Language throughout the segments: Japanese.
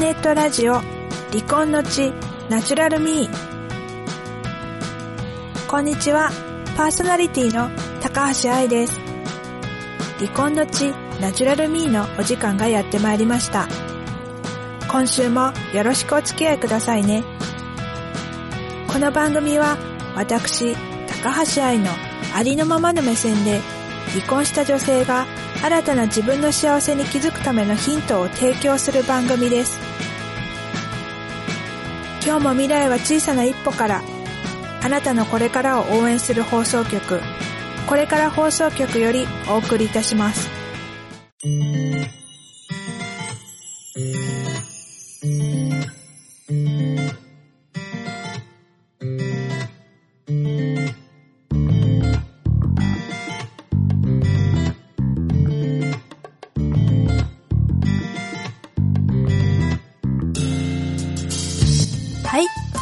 ネットラジオ離婚の地ナチュラルミー。こんにちはパーソナリティの高橋愛です。離婚の地ナチュラルミーのお時間がやってまいりました。今週もよろしくお付き合いくださいね。この番組は私高橋愛のありのままの目線で離婚した女性が新たな自分の幸せに気づくためのヒントを提供する番組です。今日も未来は小さな一歩からあなたのこれからを応援する放送局これから放送局よりお送りいたします。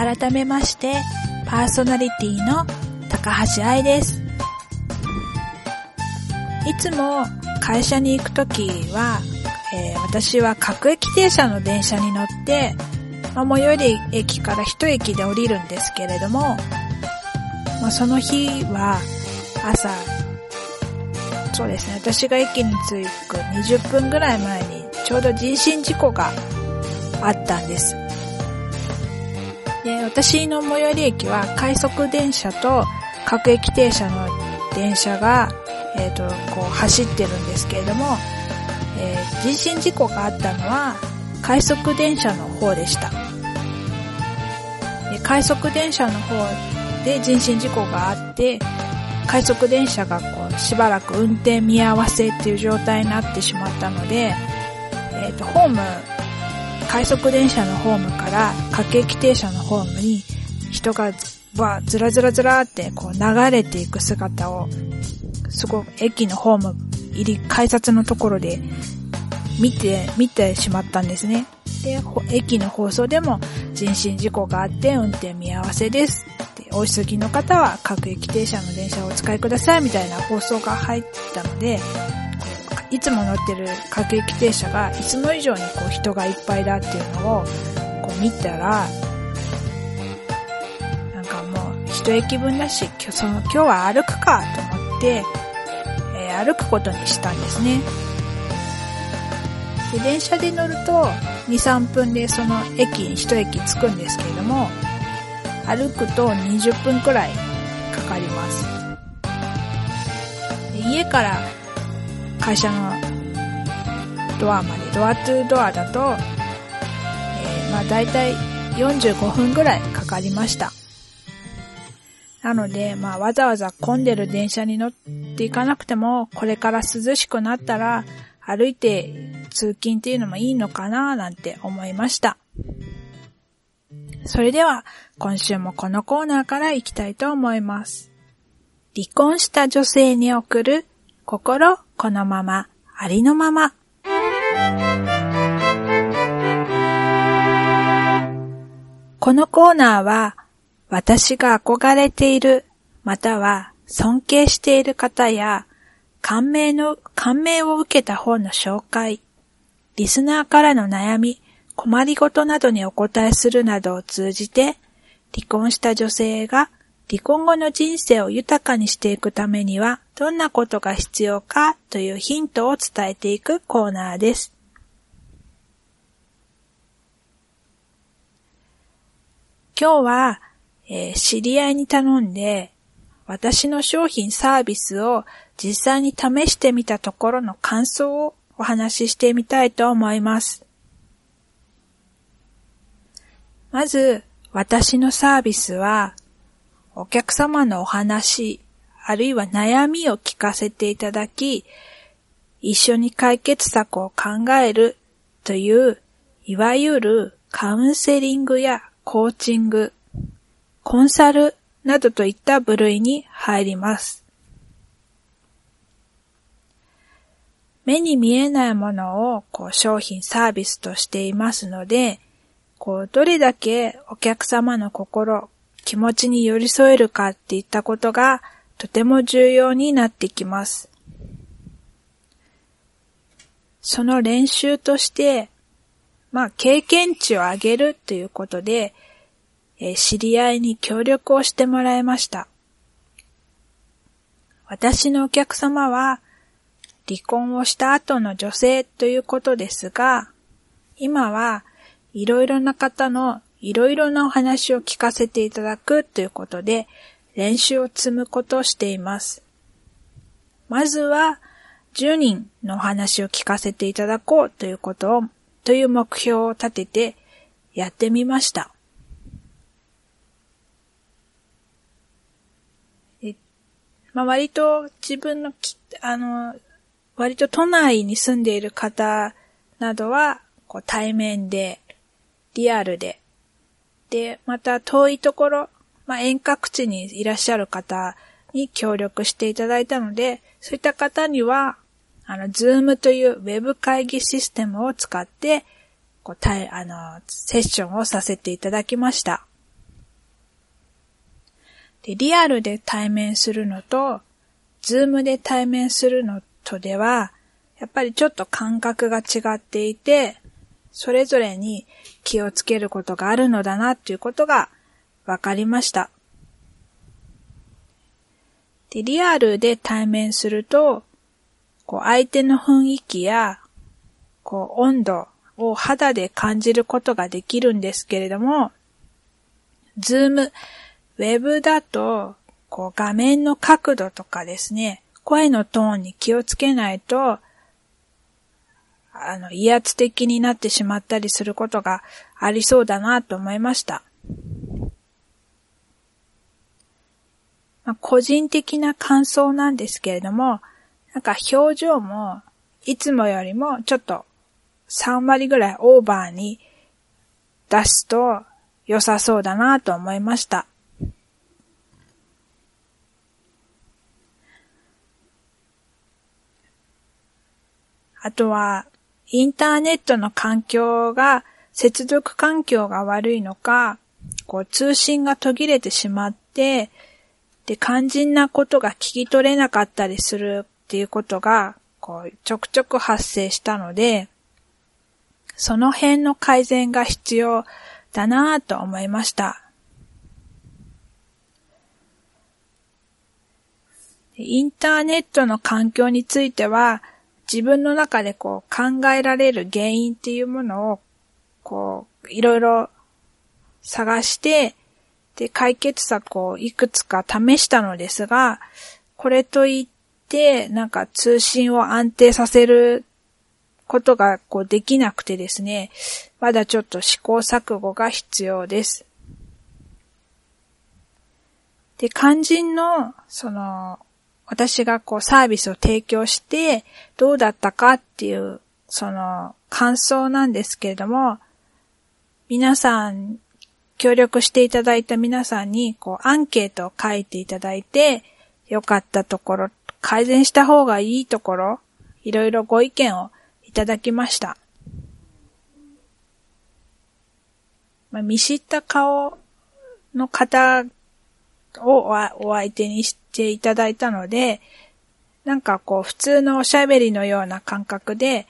改めまして、パーソナリティの高橋愛です。いつも会社に行くときは、えー、私は各駅停車の電車に乗って、まあ、最寄り駅から一駅で降りるんですけれども、まあ、その日は朝、そうですね、私が駅に着く20分ぐらい前にちょうど人身事故があったんです。で、私の最寄り駅は快速電車と各駅停車の電車が、え、ー、と、こう走ってるんですけれども、えー、人身事故があったのは快速電車の方でした。で快速電車の方で人身事故があって、快速電車がこうしばらく運転見合わせっていう状態になってしまったので、えっ、ー、と、ホーム快速電車のホームから各駅停車のホームに人がわずらずらずらってこう流れていく姿を、そこ、駅のホーム入り、改札のところで見て、見てしまったんですね。で、駅の放送でも人身事故があって運転見合わせです。で、お急ぎの方は各駅停車の電車をお使いくださいみたいな放送が入ったので、いつも乗ってる各駅停車がいつも以上にこう人がいっぱいだっていうのをこう見たら、なんかもう一駅分だし、今日その今日は歩くかと思って、えー、歩くことにしたんですね。で、電車で乗ると2、3分でその駅に一駅着くんですけれども、歩くと20分くらいかかります。家から会社のドアまで、ドアトゥードアだと、えー、まあ大体45分ぐらいかかりました。なので、まあわざわざ混んでる電車に乗っていかなくても、これから涼しくなったら歩いて通勤っていうのもいいのかななんて思いました。それでは、今週もこのコーナーから行きたいと思います。離婚した女性に送る心このまま、ありのまま。このコーナーは、私が憧れている、または尊敬している方や、感銘の、感銘を受けた本の紹介、リスナーからの悩み、困りごとなどにお答えするなどを通じて、離婚した女性が離婚後の人生を豊かにしていくためにはどんなことが必要かというヒントを伝えていくコーナーです。今日は、えー、知り合いに頼んで私の商品サービスを実際に試してみたところの感想をお話ししてみたいと思います。まず、私のサービスはお客様のお話、あるいは悩みを聞かせていただき、一緒に解決策を考えるという、いわゆるカウンセリングやコーチング、コンサルなどといった部類に入ります。目に見えないものをこう商品サービスとしていますので、こうどれだけお客様の心、気持ちに寄り添えるかっていったことがとても重要になってきます。その練習として、まあ、経験値を上げるということで、えー、知り合いに協力をしてもらいました。私のお客様は、離婚をした後の女性ということですが、今はいろいろな方のいろいろなお話を聞かせていただくということで、練習を積むことをしています。まずは、10人のお話を聞かせていただこうということを、という目標を立ててやってみました。まあ、割と自分のき、あの、割と都内に住んでいる方などは、こう対面で、リアルで、で、また遠いところ、まあ、遠隔地にいらっしゃる方に協力していただいたので、そういった方には、あの、 Zoom というウェブ会議システムを使って、こう、たい、あの、セッションをさせていただきました。で、リアルで対面するのと、 Zoom で対面するのとでは、やっぱりちょっと感覚が違っていて、それぞれに気をつけることがあるのだなっていうことが分かりました。で、リアルで対面すると、こう相手の雰囲気や、こう温度を肌で感じることができるんですけれども、ズーム、ウェブだと、こう画面の角度とかですね、声のトーンに気をつけないと、あの、威圧的になってしまったりすることがありそうだなと思いました。まあ、個人的な感想なんですけれども、なんか表情もいつもよりもちょっと3割ぐらいオーバーに出すと良さそうだなと思いました。あとは、インターネットの環境が、接続環境が悪いのか、こう通信が途切れてしまって、で、肝心なことが聞き取れなかったりするっていうことが、こう、ちょくちょく発生したので、その辺の改善が必要だなぁと思いました。インターネットの環境については、自分の中でこう考えられる原因っていうものを、こう、いろいろ探して、で、解決策をいくつか試したのですが、これといって、なんか通信を安定させることがこうできなくてですね、まだちょっと試行錯誤が必要です。で、肝心の、その、私がこうサービスを提供してどうだったかっていうその感想なんですけれども、皆さん、協力していただいた皆さんにこうアンケートを書いていただいて、良かったところ、改善した方がいいところ、いろいろご意見をいただきました。まあ、見知った顔の方をお相手にしていただいたので、なんかこう普通のおしゃべりのような感覚で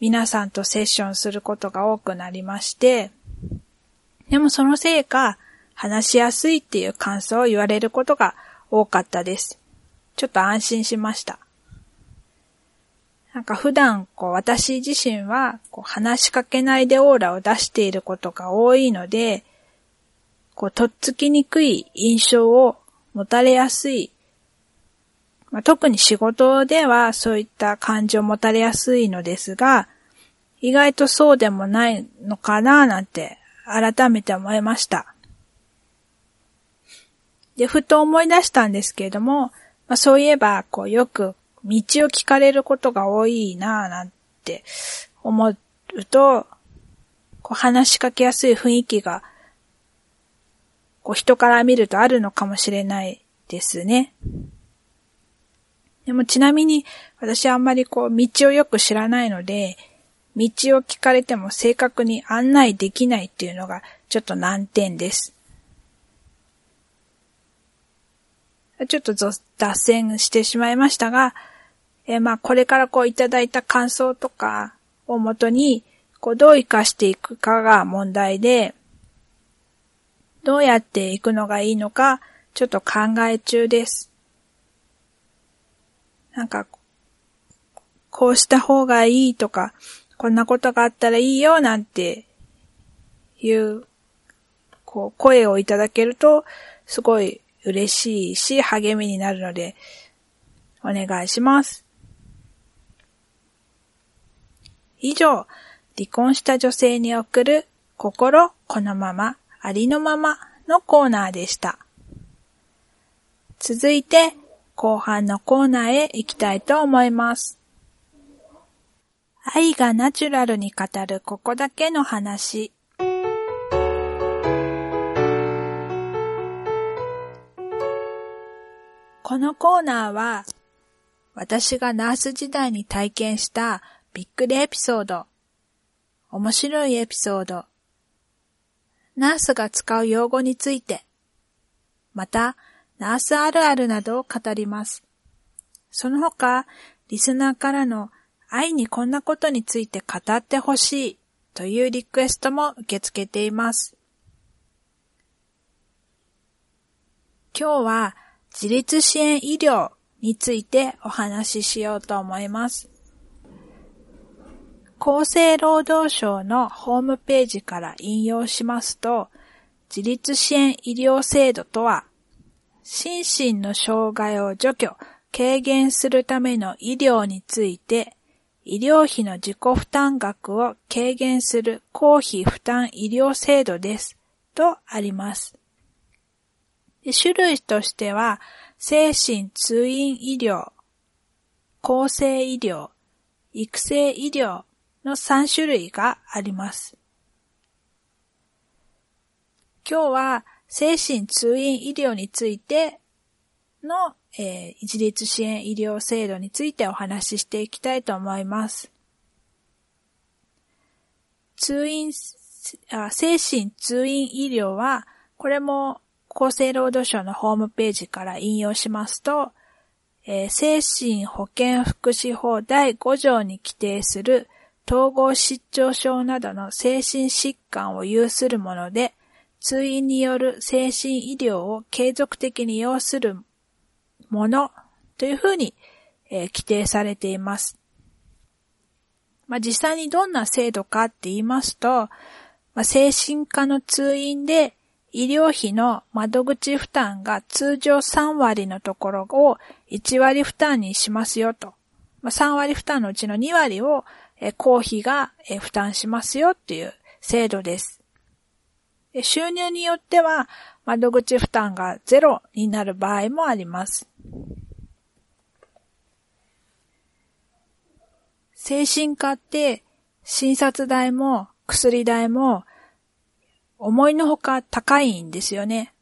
皆さんとセッションすることが多くなりまして、でもそのせいか話しやすいっていう感想を言われることが多かったです。ちょっと安心しました。なんか普段こう私自身はこう話しかけないでオーラを出していることが多いので、こう、とっつきにくい印象を持たれやすい。まあ、特に仕事ではそういった感情を持たれやすいのですが、意外とそうでもないのかななんて改めて思いました。で、ふと思い出したんですけれども、まあ、そういえば、こう、よく道を聞かれることが多いなぁなんて思うと、こう話しかけやすい雰囲気がこう人から見るとあるのかもしれないですね。でもちなみに私あんまりこう道をよく知らないので、道を聞かれても正確に案内できないっていうのがちょっと難点です。ちょっと脱線してしまいましたが、えー、まあこれからこういただいた感想とかをもとに、こうどう活かしていくかが問題で、どうやっていくのがいいのか、ちょっと考え中です。なんか、こうした方がいいとか、こんなことがあったらいいよなんていう、こう、声をいただけると、すごい嬉しいし、励みになるので、お願いします。以上、離婚した女性に送る心このまま、ありのままのコーナーでした。続いて、後半のコーナーへ行きたいと思います。愛がナチュラルに語るここだけの話。このコーナーは、私がナース時代に体験したびっくりエピソード、面白いエピソード、ナースが使う用語について、また、ナースあるあるなどを語ります。その他、リスナーからの愛にこんなことについて語ってほしいというリクエストも受け付けています。今日は自立支援医療についてお話ししようと思います。厚生労働省のホームページから引用しますと、自立支援医療制度とは、心身の障害を除去、軽減するための医療について、医療費の自己負担額を軽減する公費負担医療制度です。とあります。種類としては、精神通院医療、厚生医療、育成医療の3種類があります。今日は精神通院医療についてのえー、一律支援医療制度についてお話ししていきたいと思います。通院、あ精神通院医療は、これも厚生労働省のホームページから引用しますと、えー、精神保健福祉法第5条に規定する統合失調症などの精神疾患を有するもので、通院による精神医療を継続的に要するものというふうに、えー、規定されています。まあ、実際にどんな制度かって言いますと、まあ、精神科の通院で医療費の窓口負担が通常3割のところを1割負担にしますよと。まあ、3割負担のうちの2割をえ公費がえ負担しますよっていう制度です。収入によっては窓口負担がゼロになる場合もあります。精神科って診察代も薬代も思いのほか高いんですよね。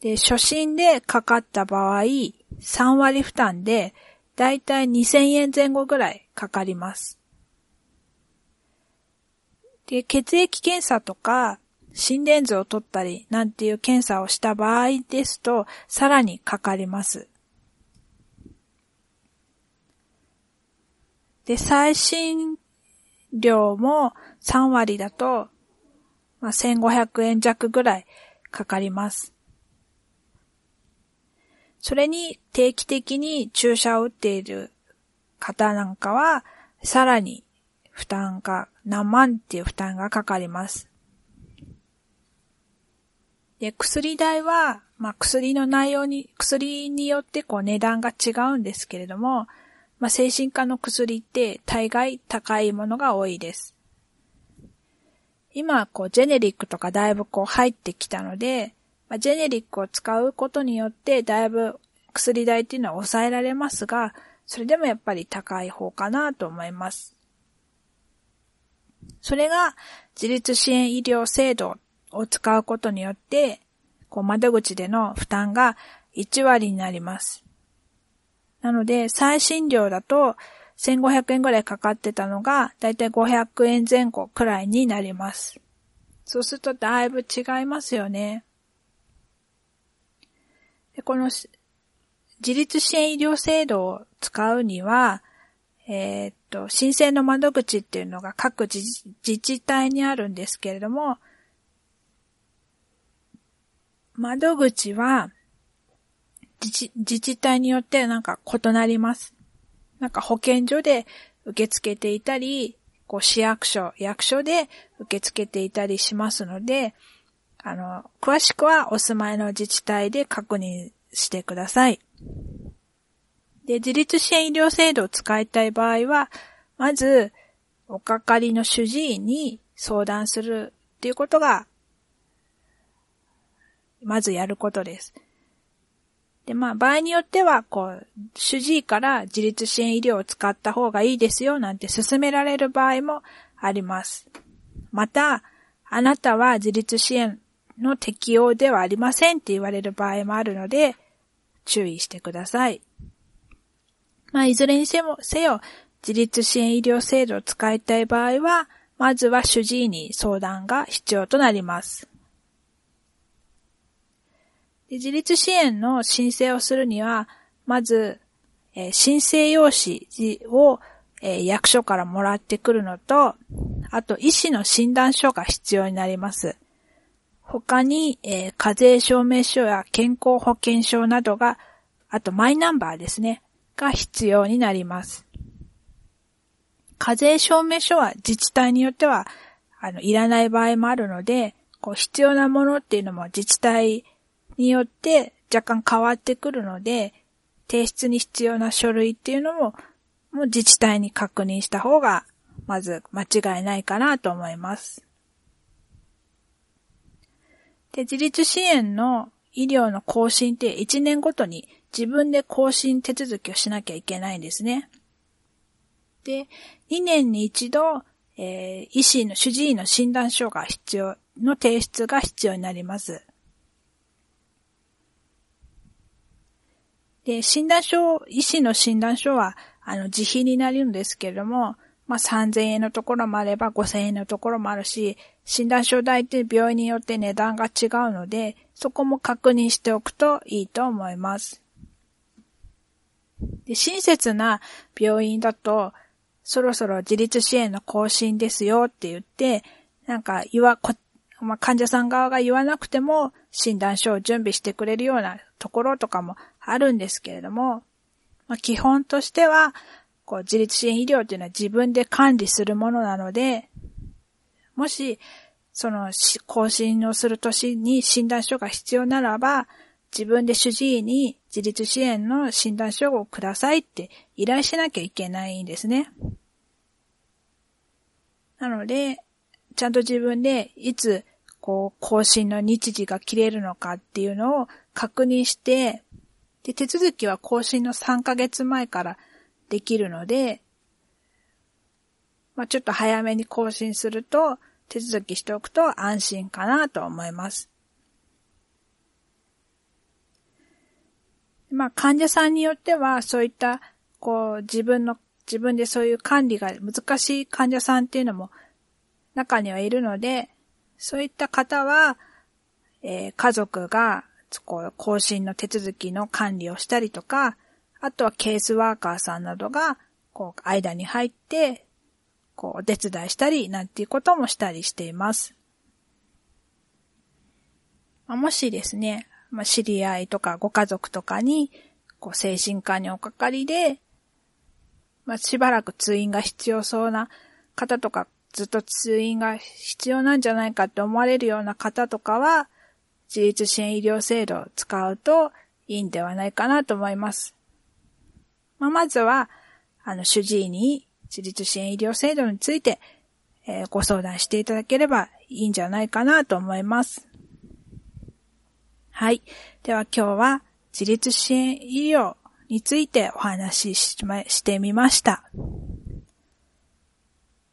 で、初診でかかった場合、3割負担でだいたい2000円前後ぐらいかかります。で、血液検査とか心電図を取ったりなんていう検査をした場合ですと、さらにかかります。で、最新料も3割だと、まあ、1500円弱ぐらいかかります。それに定期的に注射を打っている方なんかは、さらに負担が、何万っていう負担がかかります。で、薬代は、まあ、薬の内容に、薬によってこう値段が違うんですけれども、まあ、精神科の薬って大概高いものが多いです。今、こう、ジェネリックとかだいぶこう入ってきたので、まあ、ジェネリックを使うことによってだいぶ薬代っていうのは抑えられますが、それでもやっぱり高い方かなと思います。それが自立支援医療制度を使うことによって、こう窓口での負担が1割になります。なので、最新料だと1500円ぐらいかかってたのが、だいたい500円前後くらいになります。そうするとだいぶ違いますよね。でこの自立支援医療制度を使うには、えー、っと、申請の窓口っていうのが各自治体にあるんですけれども、窓口は自治自治体によってなんか異なります。なんか保健所で受け付けていたり、こう市役所、役所で受け付けていたりしますので、あの、詳しくはお住まいの自治体で確認してください。で、自立支援医療制度を使いたい場合は、まず、おかかりの主治医に相談するっていうことが、まずやることです。で、まあ、場合によっては、こう、主治医から自立支援医療を使った方がいいですよ、なんて勧められる場合もあります。また、あなたは自立支援の適用ではありませんって言われる場合もあるので、注意してください。まあ、いずれにせよ、自立支援医療制度を使いたい場合は、まずは主治医に相談が必要となります。で自立支援の申請をするには、まず、えー、申請用紙を、えー、役所からもらってくるのと、あと医師の診断書が必要になります。他に、えー、課税証明書や健康保険証などが、あとマイナンバーですね。が必要になります。課税証明書は自治体によっては、あの、いらない場合もあるので、こう、必要なものっていうのも自治体によって若干変わってくるので、提出に必要な書類っていうのも、もう自治体に確認した方が、まず間違いないかなと思います。で、自立支援の医療の更新って1年ごとに自分で更新手続きをしなきゃいけないんですね。で、2年に一度、えー、医師の、主治医の診断書が必要、の提出が必要になります。で、診断書、医師の診断書は、あの、自費になるんですけれども、まあ、3000円のところもあれば5000円のところもあるし、診断書代って病院によって値段が違うので、そこも確認しておくといいと思います。で親切な病院だと、そろそろ自立支援の更新ですよって言って、なんか言わ、まあ、患者さん側が言わなくても診断書を準備してくれるようなところとかもあるんですけれども、まあ、基本としては、こう自立支援医療っていうのは自分で管理するものなので、もし、その更新をする年に診断書が必要ならば、自分で主治医に自立支援の診断書をくださいって依頼しなきゃいけないんですね。なので、ちゃんと自分でいつ、こう、更新の日時が切れるのかっていうのを確認して、で、手続きは更新の3ヶ月前からできるので、まあ、ちょっと早めに更新すると、手続きしておくと安心かなと思います。まあ患者さんによってはそういったこう自分の自分でそういう管理が難しい患者さんっていうのも中にはいるので、そういった方は、えー、家族がこう更新の手続きの管理をしたりとか、あとはケースワーカーさんなどがこう間に入ってこうお手伝いしたりなんていうこともしたりしています。ま、もしですね、まあ、知り合いとかご家族とかに、こう、精神科におかかりで、まあ、しばらく通院が必要そうな方とか、ずっと通院が必要なんじゃないかって思われるような方とかは、自立支援医療制度を使うといいんではないかなと思います。まあ、まずは、あの、主治医に自立支援医療制度について、えー、ご相談していただければいいんじゃないかなと思います。はい。では今日は自立支援医療についてお話ししてみました。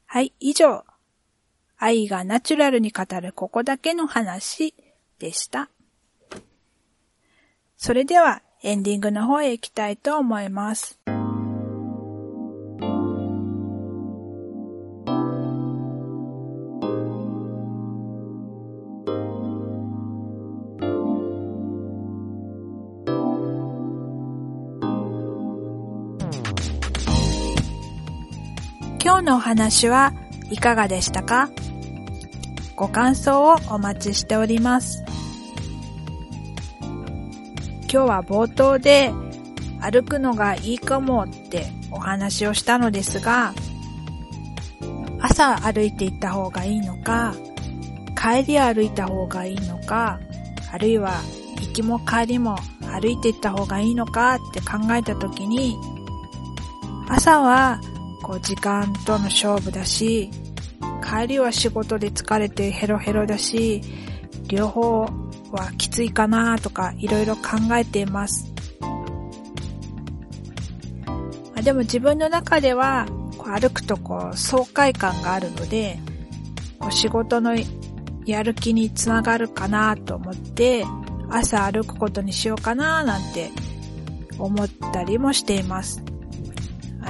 はい。以上。愛がナチュラルに語るここだけの話でした。それではエンディングの方へ行きたいと思います。今日のお話はいかがでしたか？ご感想をお待ちしております。今日は冒頭で歩くのがいいかもってお話をしたのですが、朝歩いて行った方がいいのか、帰り歩いた方がいいのか、あるいは行きも帰りも歩いて行った方がいいのかって考えた時に、朝はこう時間との勝負だし、帰りは仕事で疲れてヘロヘロだし、両方はきついかなとかいろいろ考えています。でも自分の中ではこう歩くとこう爽快感があるので、こう仕事のやる気につながるかなと思って朝歩くことにしようかななんて思ったりもしています。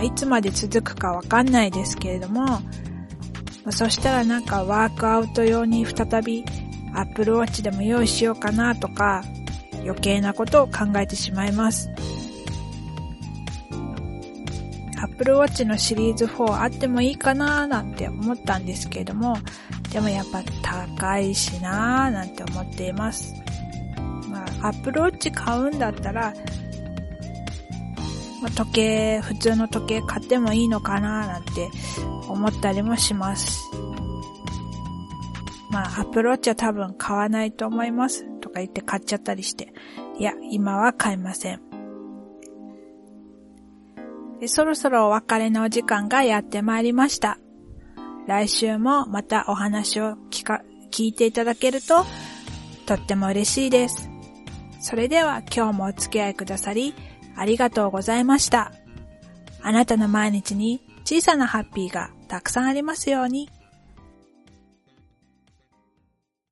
いつまで続くかわかんないですけれども、そしたらなんかワークアウト用に再びアップルウォッチでも用意しようかなとか余計なことを考えてしまいます。アップルウォッチのシリーズ4あってもいいかななんて思ったんですけれども、でもやっぱ高いしなーなんて思っています。まあ、アップルウォッチ買うんだったら、まあ、時計、普通の時計買ってもいいのかななんて思ったりもします。まあ、アプローチは多分買わないと思います。とか言って買っちゃったりして。いや、今は買いません。そろそろお別れのお時間がやってまいりました。来週もまたお話を聞か、聞いていただけると、とっても嬉しいです。それでは今日もお付き合いくださり、ありがとうございました。あなたの毎日に小さなハッピーがたくさんありますように。